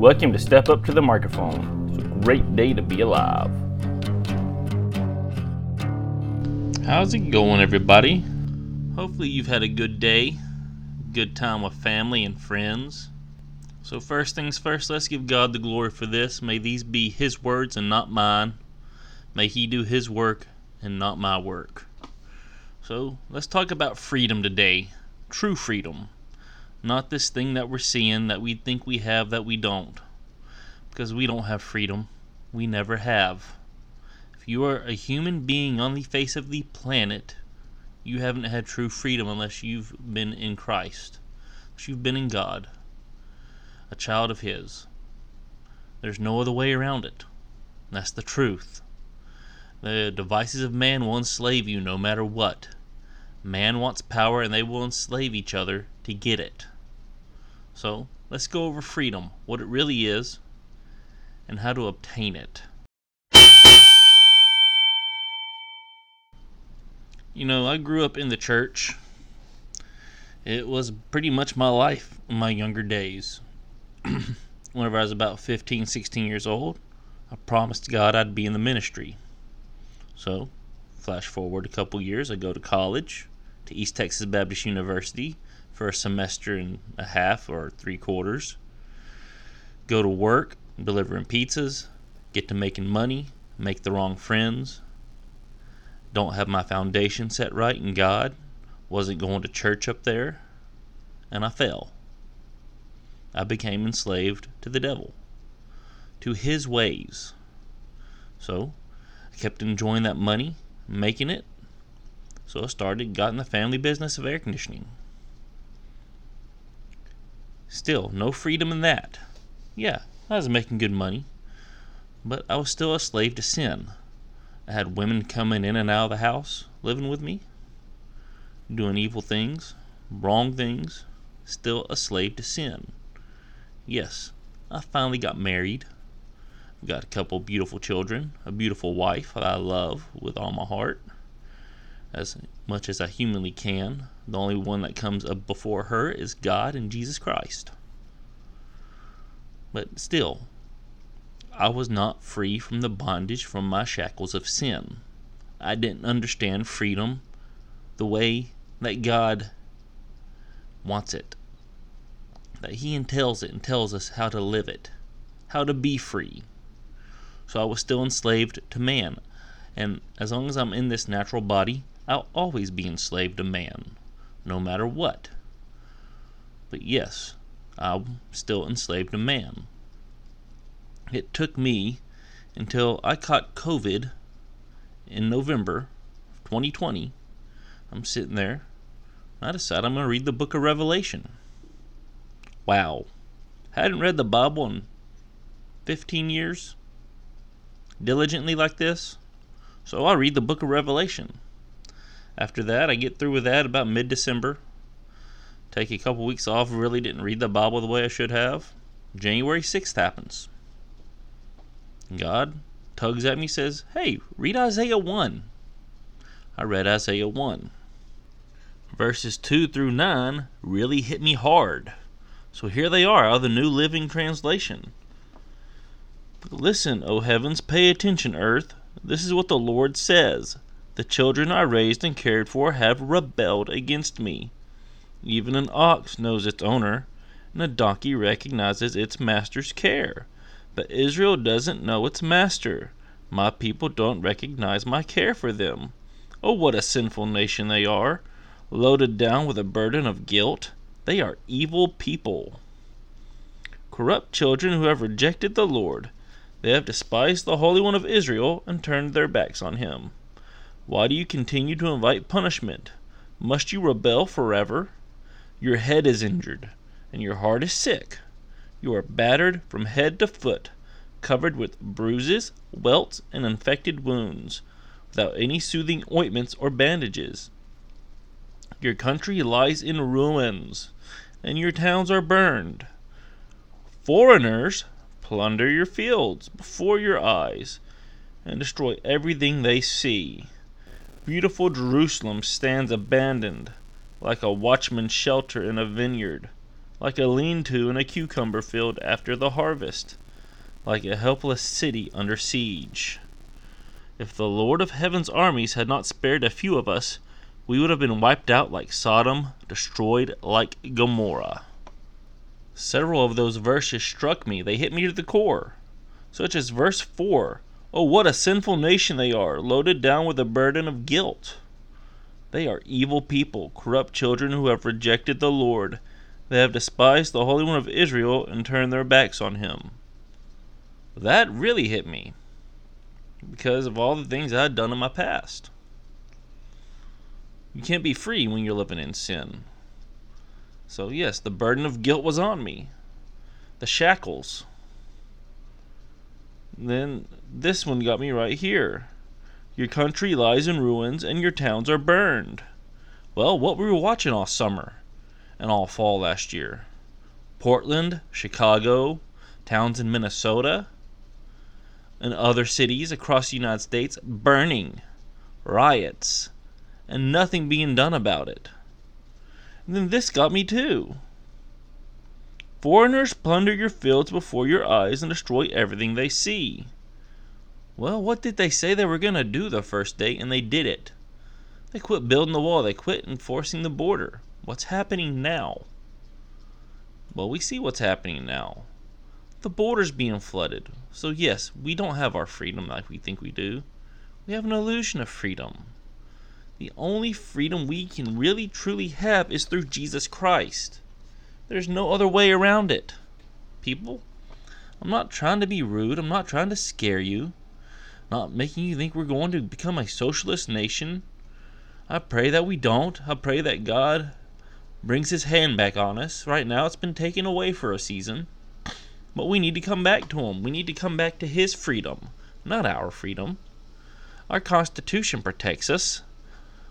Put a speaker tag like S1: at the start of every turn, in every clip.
S1: Welcome to Step Up to the Microphone. It's a great day to be alive.
S2: How's it going, everybody? Hopefully, you've had a good day, good time with family and friends. So, first things first, let's give God the glory for this. May these be His words and not mine. May He do His work and not my work. So, let's talk about freedom today. True freedom. Not this thing that we're seeing that we think we have that we don't. Because we don't have freedom. We never have. If you are a human being on the face of the planet, you haven't had true freedom unless you've been in Christ. Unless you've been in God. A child of His. There's no other way around it. That's the truth. The devices of man will enslave you no matter what. Man wants power and they will enslave each other to get it. So, let's go over freedom, what it really is, and how to obtain it. You know, I grew up in the church. It was pretty much my life in my younger days. Whenever I was about 15, 16 years old, I promised God I'd be in the ministry. So, flash forward a couple years, I go to college to East Texas Baptist University for a semester and a half or three quarters. Go to work, delivering pizzas, get to making money, make the wrong friends, don't have my foundation set right in God, wasn't going to church up there, and I fell. I became enslaved to the devil, to his ways. So I kept enjoying that money, making it. So I started, got in the family business of air conditioning. Still, no freedom in that. Yeah, I was making good money, but I was still a slave to sin. I had women coming in and out of the house, living with me, doing evil things, wrong things, still a slave to sin. Yes, I finally got married. I've Got a couple beautiful children, a beautiful wife that I love with all my heart, as much as I humanly can. The only one that comes up before her is God and Jesus Christ. But still, I was not free from the bondage from my shackles of sin. I didn't understand freedom the way that God wants it. That He entails it and tells us how to live it, how to be free. So I was still enslaved to man. And as long as I'm in this natural body, I'll always be enslaved to man, no matter what. But yes, I'm still enslaved to man. It took me until I caught COVID in November 2020. I'm sitting there. I decide I'm going to read the book of Revelation. Wow. Hadn't read the Bible in 15 years diligently like this. So I read the book of Revelation. After that, I get through with that about mid December. Take a couple weeks off, really didn't read the Bible the way I should have. January 6th happens. God tugs at me, says, Hey, read Isaiah 1. I read Isaiah 1. Verses 2 through 9 really hit me hard. So here they are out of the New Living Translation. Listen, O heavens, pay attention, earth. This is what the Lord says. The children I raised and cared for have rebelled against me. Even an ox knows its owner, and a donkey recognizes its master's care. But Israel doesn't know its master. My people don't recognize my care for them. Oh, what a sinful nation they are! Loaded down with a burden of guilt. They are evil people. Corrupt children who have rejected the Lord. They have despised the Holy One of Israel and turned their backs on him. Why do you continue to invite punishment? Must you rebel forever? Your head is injured, and your heart is sick. You are battered from head to foot, covered with bruises, welts, and infected wounds, without any soothing ointments or bandages. Your country lies in ruins, and your towns are burned. Foreigners plunder your fields before your eyes and destroy everything they see. Beautiful Jerusalem stands abandoned, like a watchman's shelter in a vineyard. like a lean to in a cucumber field after the harvest, like a helpless city under siege. If the Lord of Heaven's armies had not spared a few of us, we would have been wiped out like Sodom, destroyed like Gomorrah. Several of those verses struck me, they hit me to the core, such as verse 4 Oh, what a sinful nation they are, loaded down with a burden of guilt. They are evil people, corrupt children who have rejected the Lord. They have despised the Holy One of Israel and turned their backs on him. That really hit me because of all the things I had done in my past. You can't be free when you're living in sin. So, yes, the burden of guilt was on me, the shackles. Then this one got me right here. Your country lies in ruins and your towns are burned. Well, what were we watching all summer and all fall last year? Portland, Chicago, towns in Minnesota, and other cities across the United States burning, riots, and nothing being done about it. And then this got me too. Foreigners plunder your fields before your eyes and destroy everything they see. Well, what did they say they were going to do the first day, and they did it? They quit building the wall, they quit enforcing the border. What's happening now? Well, we see what's happening now. The border's being flooded. So, yes, we don't have our freedom like we think we do. We have an illusion of freedom. The only freedom we can really truly have is through Jesus Christ. There's no other way around it. People, I'm not trying to be rude, I'm not trying to scare you not making you think we're going to become a socialist nation. I pray that we don't. I pray that God brings his hand back on us. Right now, it's been taken away for a season. But we need to come back to him. We need to come back to his freedom, not our freedom. Our Constitution protects us.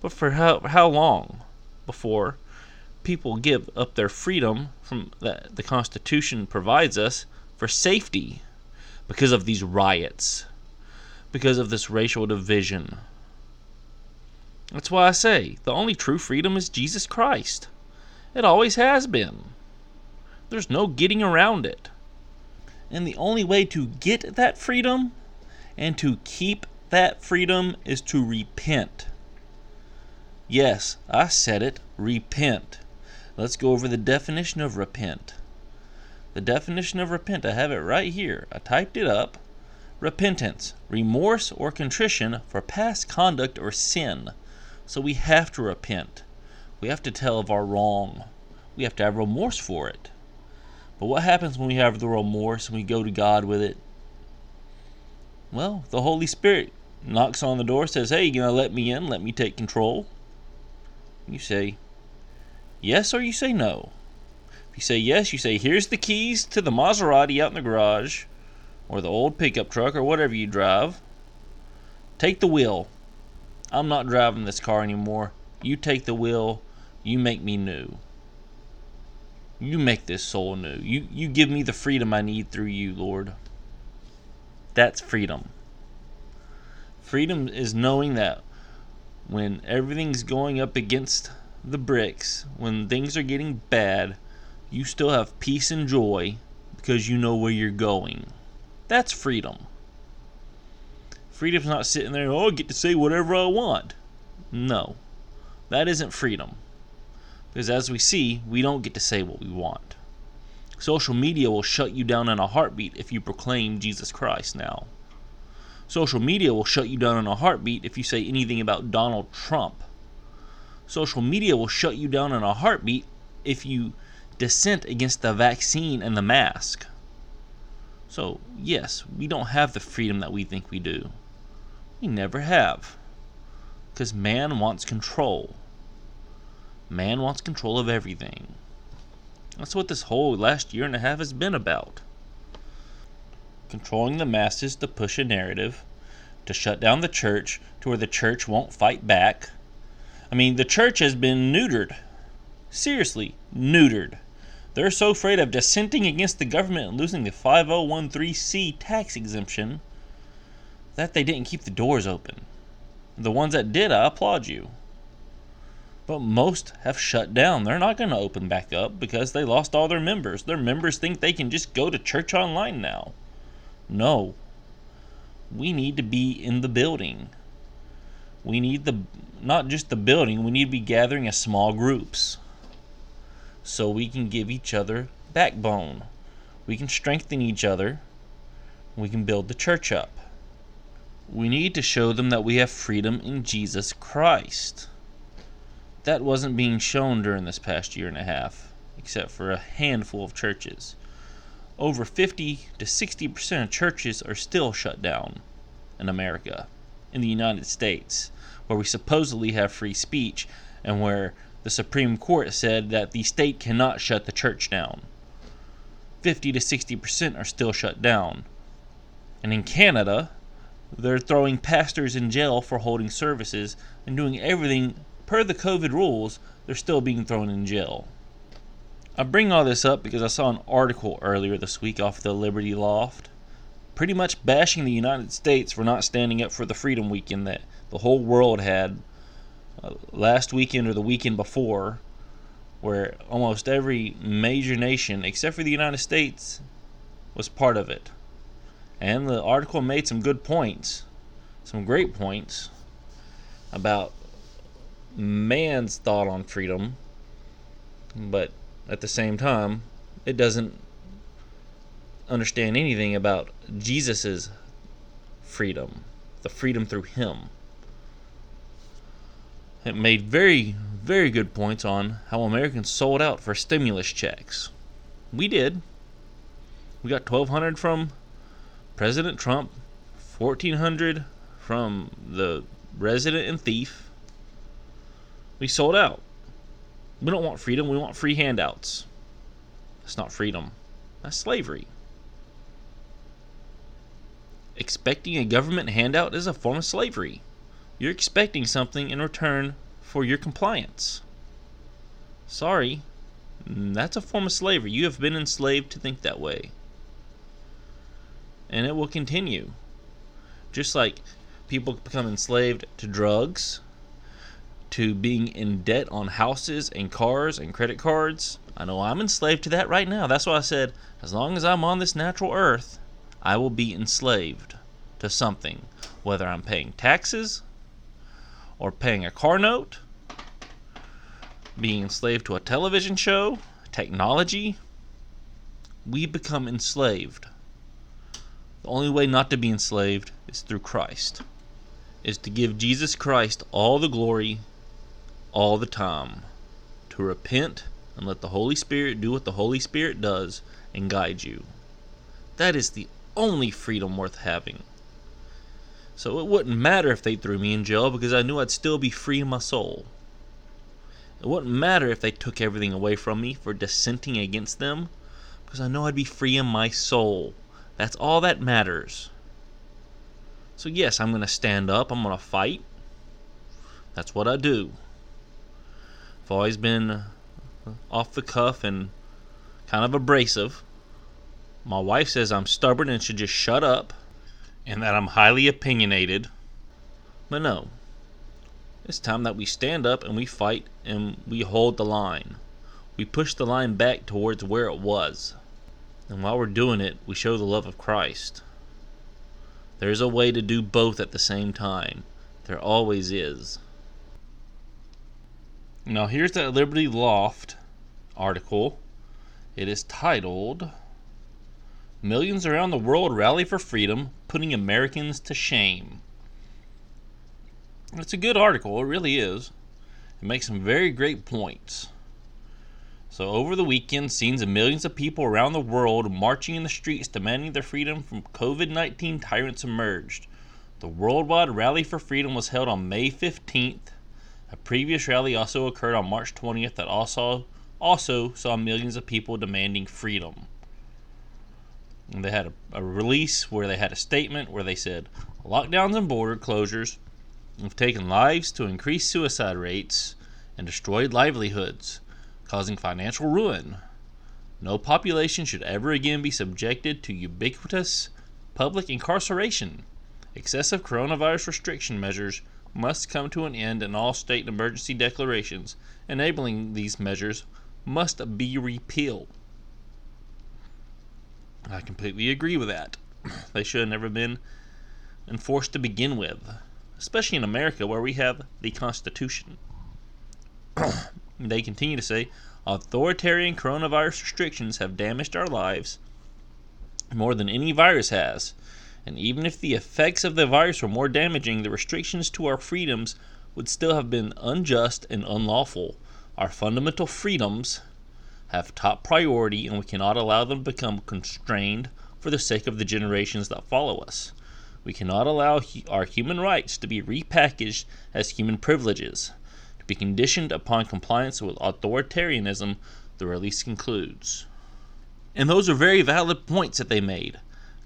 S2: But for how, how long before people give up their freedom from that the Constitution provides us for safety because of these riots? because of this racial division. That's why I say the only true freedom is Jesus Christ. It always has been. There's no getting around it. And the only way to get that freedom and to keep that freedom is to repent. Yes, I said it repent. Let's go over the definition of repent. The definition of repent, I have it right here. I typed it up. Repentance, remorse or contrition for past conduct or sin. So we have to repent. We have to tell of our wrong. We have to have remorse for it. But what happens when we have the remorse and we go to God with it? Well, the Holy Spirit knocks on the door, says, Hey, you gonna let me in? Let me take control? You say yes or you say no. If you say yes, you say, Here's the keys to the Maserati out in the garage or the old pickup truck or whatever you drive. Take the wheel. I'm not driving this car anymore. You take the wheel. You make me new. You make this soul new. You you give me the freedom I need through you, Lord. That's freedom. Freedom is knowing that when everything's going up against the bricks, when things are getting bad, you still have peace and joy because you know where you're going. That's freedom. Freedom's not sitting there, oh, I get to say whatever I want. No, that isn't freedom. Because as we see, we don't get to say what we want. Social media will shut you down in a heartbeat if you proclaim Jesus Christ now. Social media will shut you down in a heartbeat if you say anything about Donald Trump. Social media will shut you down in a heartbeat if you dissent against the vaccine and the mask. So, yes, we don't have the freedom that we think we do. We never have. Because man wants control. Man wants control of everything. That's what this whole last year and a half has been about. Controlling the masses to push a narrative, to shut down the church to where the church won't fight back. I mean, the church has been neutered. Seriously, neutered. They're so afraid of dissenting against the government and losing the 5013C tax exemption that they didn't keep the doors open. The ones that did, I applaud you. But most have shut down. They're not going to open back up because they lost all their members. Their members think they can just go to church online now. No. We need to be in the building. We need the not just the building, we need to be gathering as small groups so we can give each other backbone. We can strengthen each other. We can build the church up. We need to show them that we have freedom in Jesus Christ. That wasn't being shown during this past year and a half, except for a handful of churches. Over 50 to 60% of churches are still shut down in America, in the United States, where we supposedly have free speech and where the Supreme Court said that the state cannot shut the church down. 50 to 60% are still shut down. And in Canada, they're throwing pastors in jail for holding services and doing everything per the COVID rules, they're still being thrown in jail. I bring all this up because I saw an article earlier this week off the Liberty Loft, pretty much bashing the United States for not standing up for the Freedom Weekend that the whole world had uh, last weekend or the weekend before, where almost every major nation, except for the United States, was part of it. And the article made some good points, some great points about man's thought on freedom, but at the same time, it doesn't understand anything about Jesus's freedom, the freedom through him. It made very, very good points on how Americans sold out for stimulus checks. We did. We got 1200 from President Trump, 1400 from the resident and thief. We sold out. We don't want freedom, we want free handouts. That's not freedom. That's slavery. Expecting a government handout is a form of slavery. You're expecting something in return for your compliance. Sorry, mm, that's a form of slavery. You have been enslaved to think that way. And it will continue. Just like people become enslaved to drugs, to being in debt on houses and cars and credit cards. I know I'm enslaved to that right now. That's why I said, as long as I'm on this natural earth, I will be enslaved to something, whether I'm paying taxes or paying a car note, being enslaved to a television show, technology. We become enslaved. The only way not to be enslaved is through Christ, is to give Jesus Christ all the glory all the time. To repent and let the Holy Spirit do what the Holy Spirit does and guide you. That is the only freedom worth having. So it wouldn't matter if they threw me in jail because I knew I'd still be free in my soul. It wouldn't matter if they took everything away from me for dissenting against them because I know I'd be free in my soul. That's all that matters. So, yes, I'm going to stand up, I'm going to fight. That's what I do. I've always been off the cuff and kind of abrasive. My wife says I'm stubborn and should just shut up, and that I'm highly opinionated. But no. It's time that we stand up and we fight and we hold the line. We push the line back towards where it was. And while we're doing it, we show the love of Christ. There's a way to do both at the same time. There always is. Now, here's that Liberty Loft article. It is titled Millions Around the World Rally for Freedom, Putting Americans to Shame. It's a good article, it really is. It makes some very great points. So, over the weekend, scenes of millions of people around the world marching in the streets demanding their freedom from COVID 19 tyrants emerged. The worldwide rally for freedom was held on May 15th a previous rally also occurred on March 20th that also also saw millions of people demanding freedom. They had a, a release where they had a statement where they said lockdowns and border closures have taken lives to increase suicide rates and destroyed livelihoods, causing financial ruin. No population should ever again be subjected to ubiquitous public incarceration. Excessive coronavirus restriction measures must come to an end and all state emergency declarations enabling these measures must be repealed. I completely agree with that. They should have never been enforced to begin with, especially in America where we have the Constitution. they continue to say authoritarian coronavirus restrictions have damaged our lives more than any virus has. And even if the effects of the virus were more damaging, the restrictions to our freedoms would still have been unjust and unlawful. Our fundamental freedoms have top priority, and we cannot allow them to become constrained for the sake of the generations that follow us. We cannot allow our human rights to be repackaged as human privileges, to be conditioned upon compliance with authoritarianism, the release concludes. And those are very valid points that they made.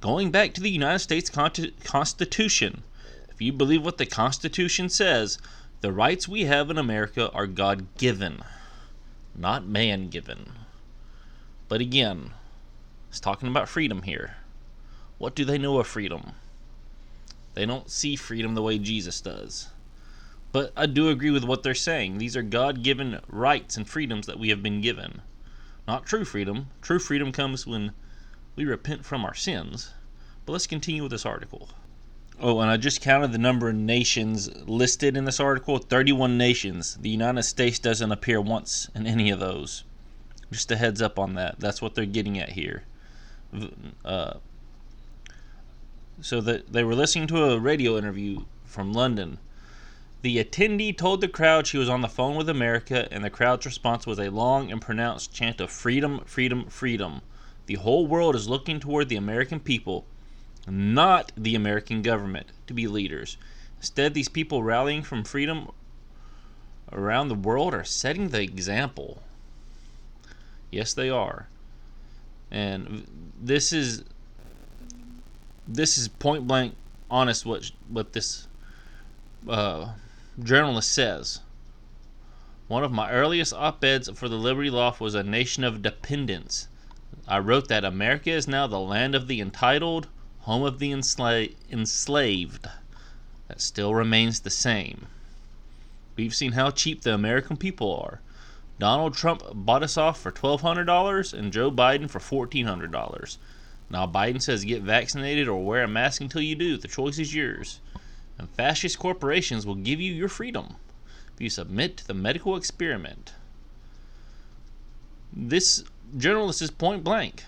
S2: Going back to the United States Constitution, if you believe what the Constitution says, the rights we have in America are God given, not man given. But again, it's talking about freedom here. What do they know of freedom? They don't see freedom the way Jesus does. But I do agree with what they're saying. These are God given rights and freedoms that we have been given. Not true freedom. True freedom comes when we repent from our sins. But let's continue with this article. Oh, and I just counted the number of nations listed in this article 31 nations. The United States doesn't appear once in any of those. Just a heads up on that. That's what they're getting at here. Uh, so that they were listening to a radio interview from London the attendee told the crowd she was on the phone with America, and the crowd's response was a long and pronounced chant of freedom, freedom, freedom. The whole world is looking toward the American people, not the American government, to be leaders. Instead, these people rallying from freedom around the world are setting the example. Yes, they are. And this is this is point blank honest what what this uh, journalist says One of my earliest op eds for the Liberty Loft was A Nation of Dependents. I wrote that America is now the land of the entitled, home of the ensla- enslaved. That still remains the same. We've seen how cheap the American people are. Donald Trump bought us off for $1,200 and Joe Biden for $1,400. Now Biden says get vaccinated or wear a mask until you do. The choice is yours and fascist corporations will give you your freedom if you submit to the medical experiment. This journalist is point blank.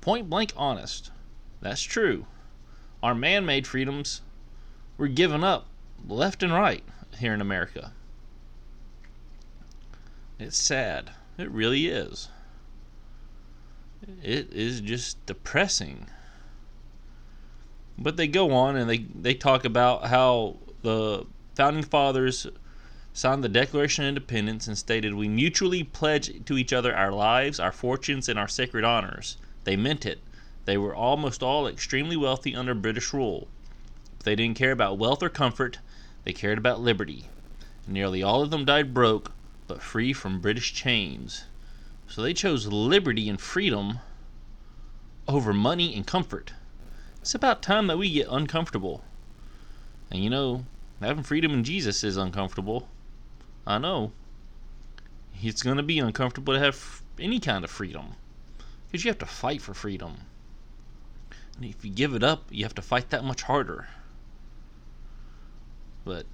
S2: Point blank honest. That's true. Our man made freedoms were given up left and right here in America. It's sad. It really is. It is just depressing. But they go on and they, they talk about how the founding fathers signed the Declaration of Independence and stated, We mutually pledge to each other our lives, our fortunes, and our sacred honors. They meant it. They were almost all extremely wealthy under British rule. But they didn't care about wealth or comfort, they cared about liberty. Nearly all of them died broke, but free from British chains. So they chose liberty and freedom over money and comfort. It's about time that we get uncomfortable. And you know, having freedom in Jesus is uncomfortable. I know. It's going to be uncomfortable to have any kind of freedom. Because you have to fight for freedom. If you give it up, you have to fight that much harder. But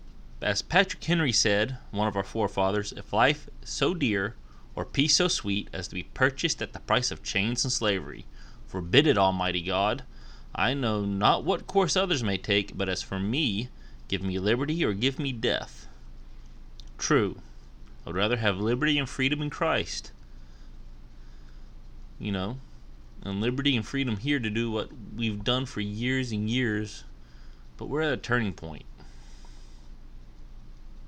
S2: as Patrick Henry said, one of our forefathers, if life so dear or peace so sweet as to be purchased at the price of chains and slavery, forbid it, Almighty God. I know not what course others may take, but as for me, give me liberty or give me death. True, I would rather have liberty and freedom in Christ. You know, and liberty and freedom here to do what we've done for years and years, but we're at a turning point.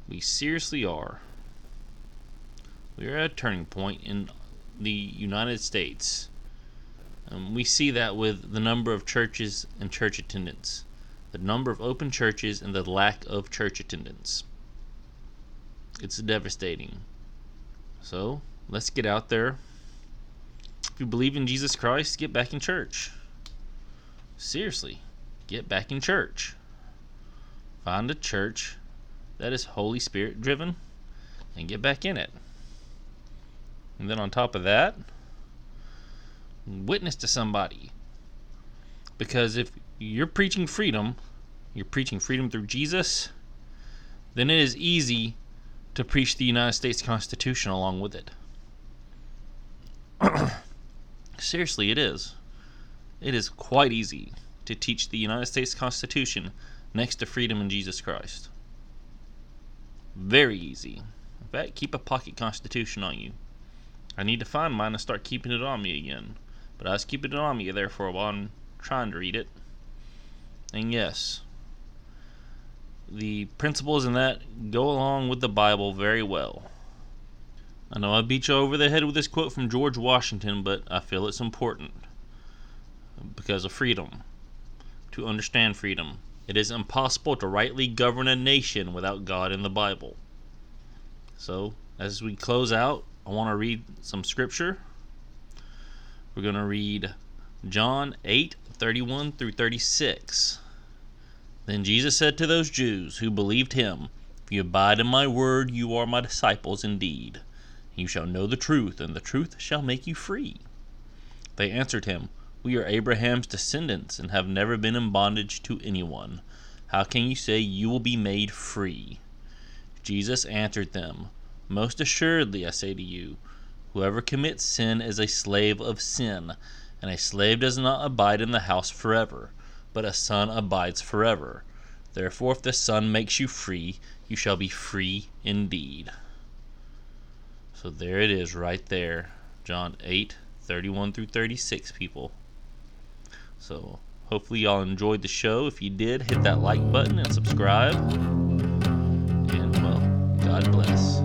S2: We seriously are. We are at a turning point in the United States. Um, we see that with the number of churches and church attendance, the number of open churches, and the lack of church attendance. It's devastating. So, let's get out there. If you believe in Jesus Christ, get back in church. Seriously, get back in church. Find a church that is Holy Spirit driven and get back in it. And then on top of that, witness to somebody. Because if you're preaching freedom, you're preaching freedom through Jesus, then it is easy to preach the United States Constitution along with it. Seriously, it is. It is quite easy to teach the United States Constitution next to freedom in Jesus Christ. Very easy. In fact, keep a pocket Constitution on you. I need to find mine and start keeping it on me again. But I was keeping it on me there for a while and trying to read it. And yes, the principles in that go along with the Bible very well. I know I beat you over the head with this quote from George Washington, but I feel it's important because of freedom. To understand freedom, it is impossible to rightly govern a nation without God in the Bible. So, as we close out, I want to read some scripture. We're going to read John 8 31 through 36. Then Jesus said to those Jews who believed him, If you abide in my word, you are my disciples indeed. You shall know the truth, and the truth shall make you free. They answered him, We are Abraham's descendants, and have never been in bondage to anyone. How can you say you will be made free? Jesus answered them, Most assuredly I say to you, whoever commits sin is a slave of sin, and a slave does not abide in the house forever but a son abides forever. Therefore, if the Son makes you free, you shall be free indeed. So there it is, right there. John 8, 31 through 36, people. So hopefully, y'all enjoyed the show. If you did, hit that like button and subscribe. And, well, God bless.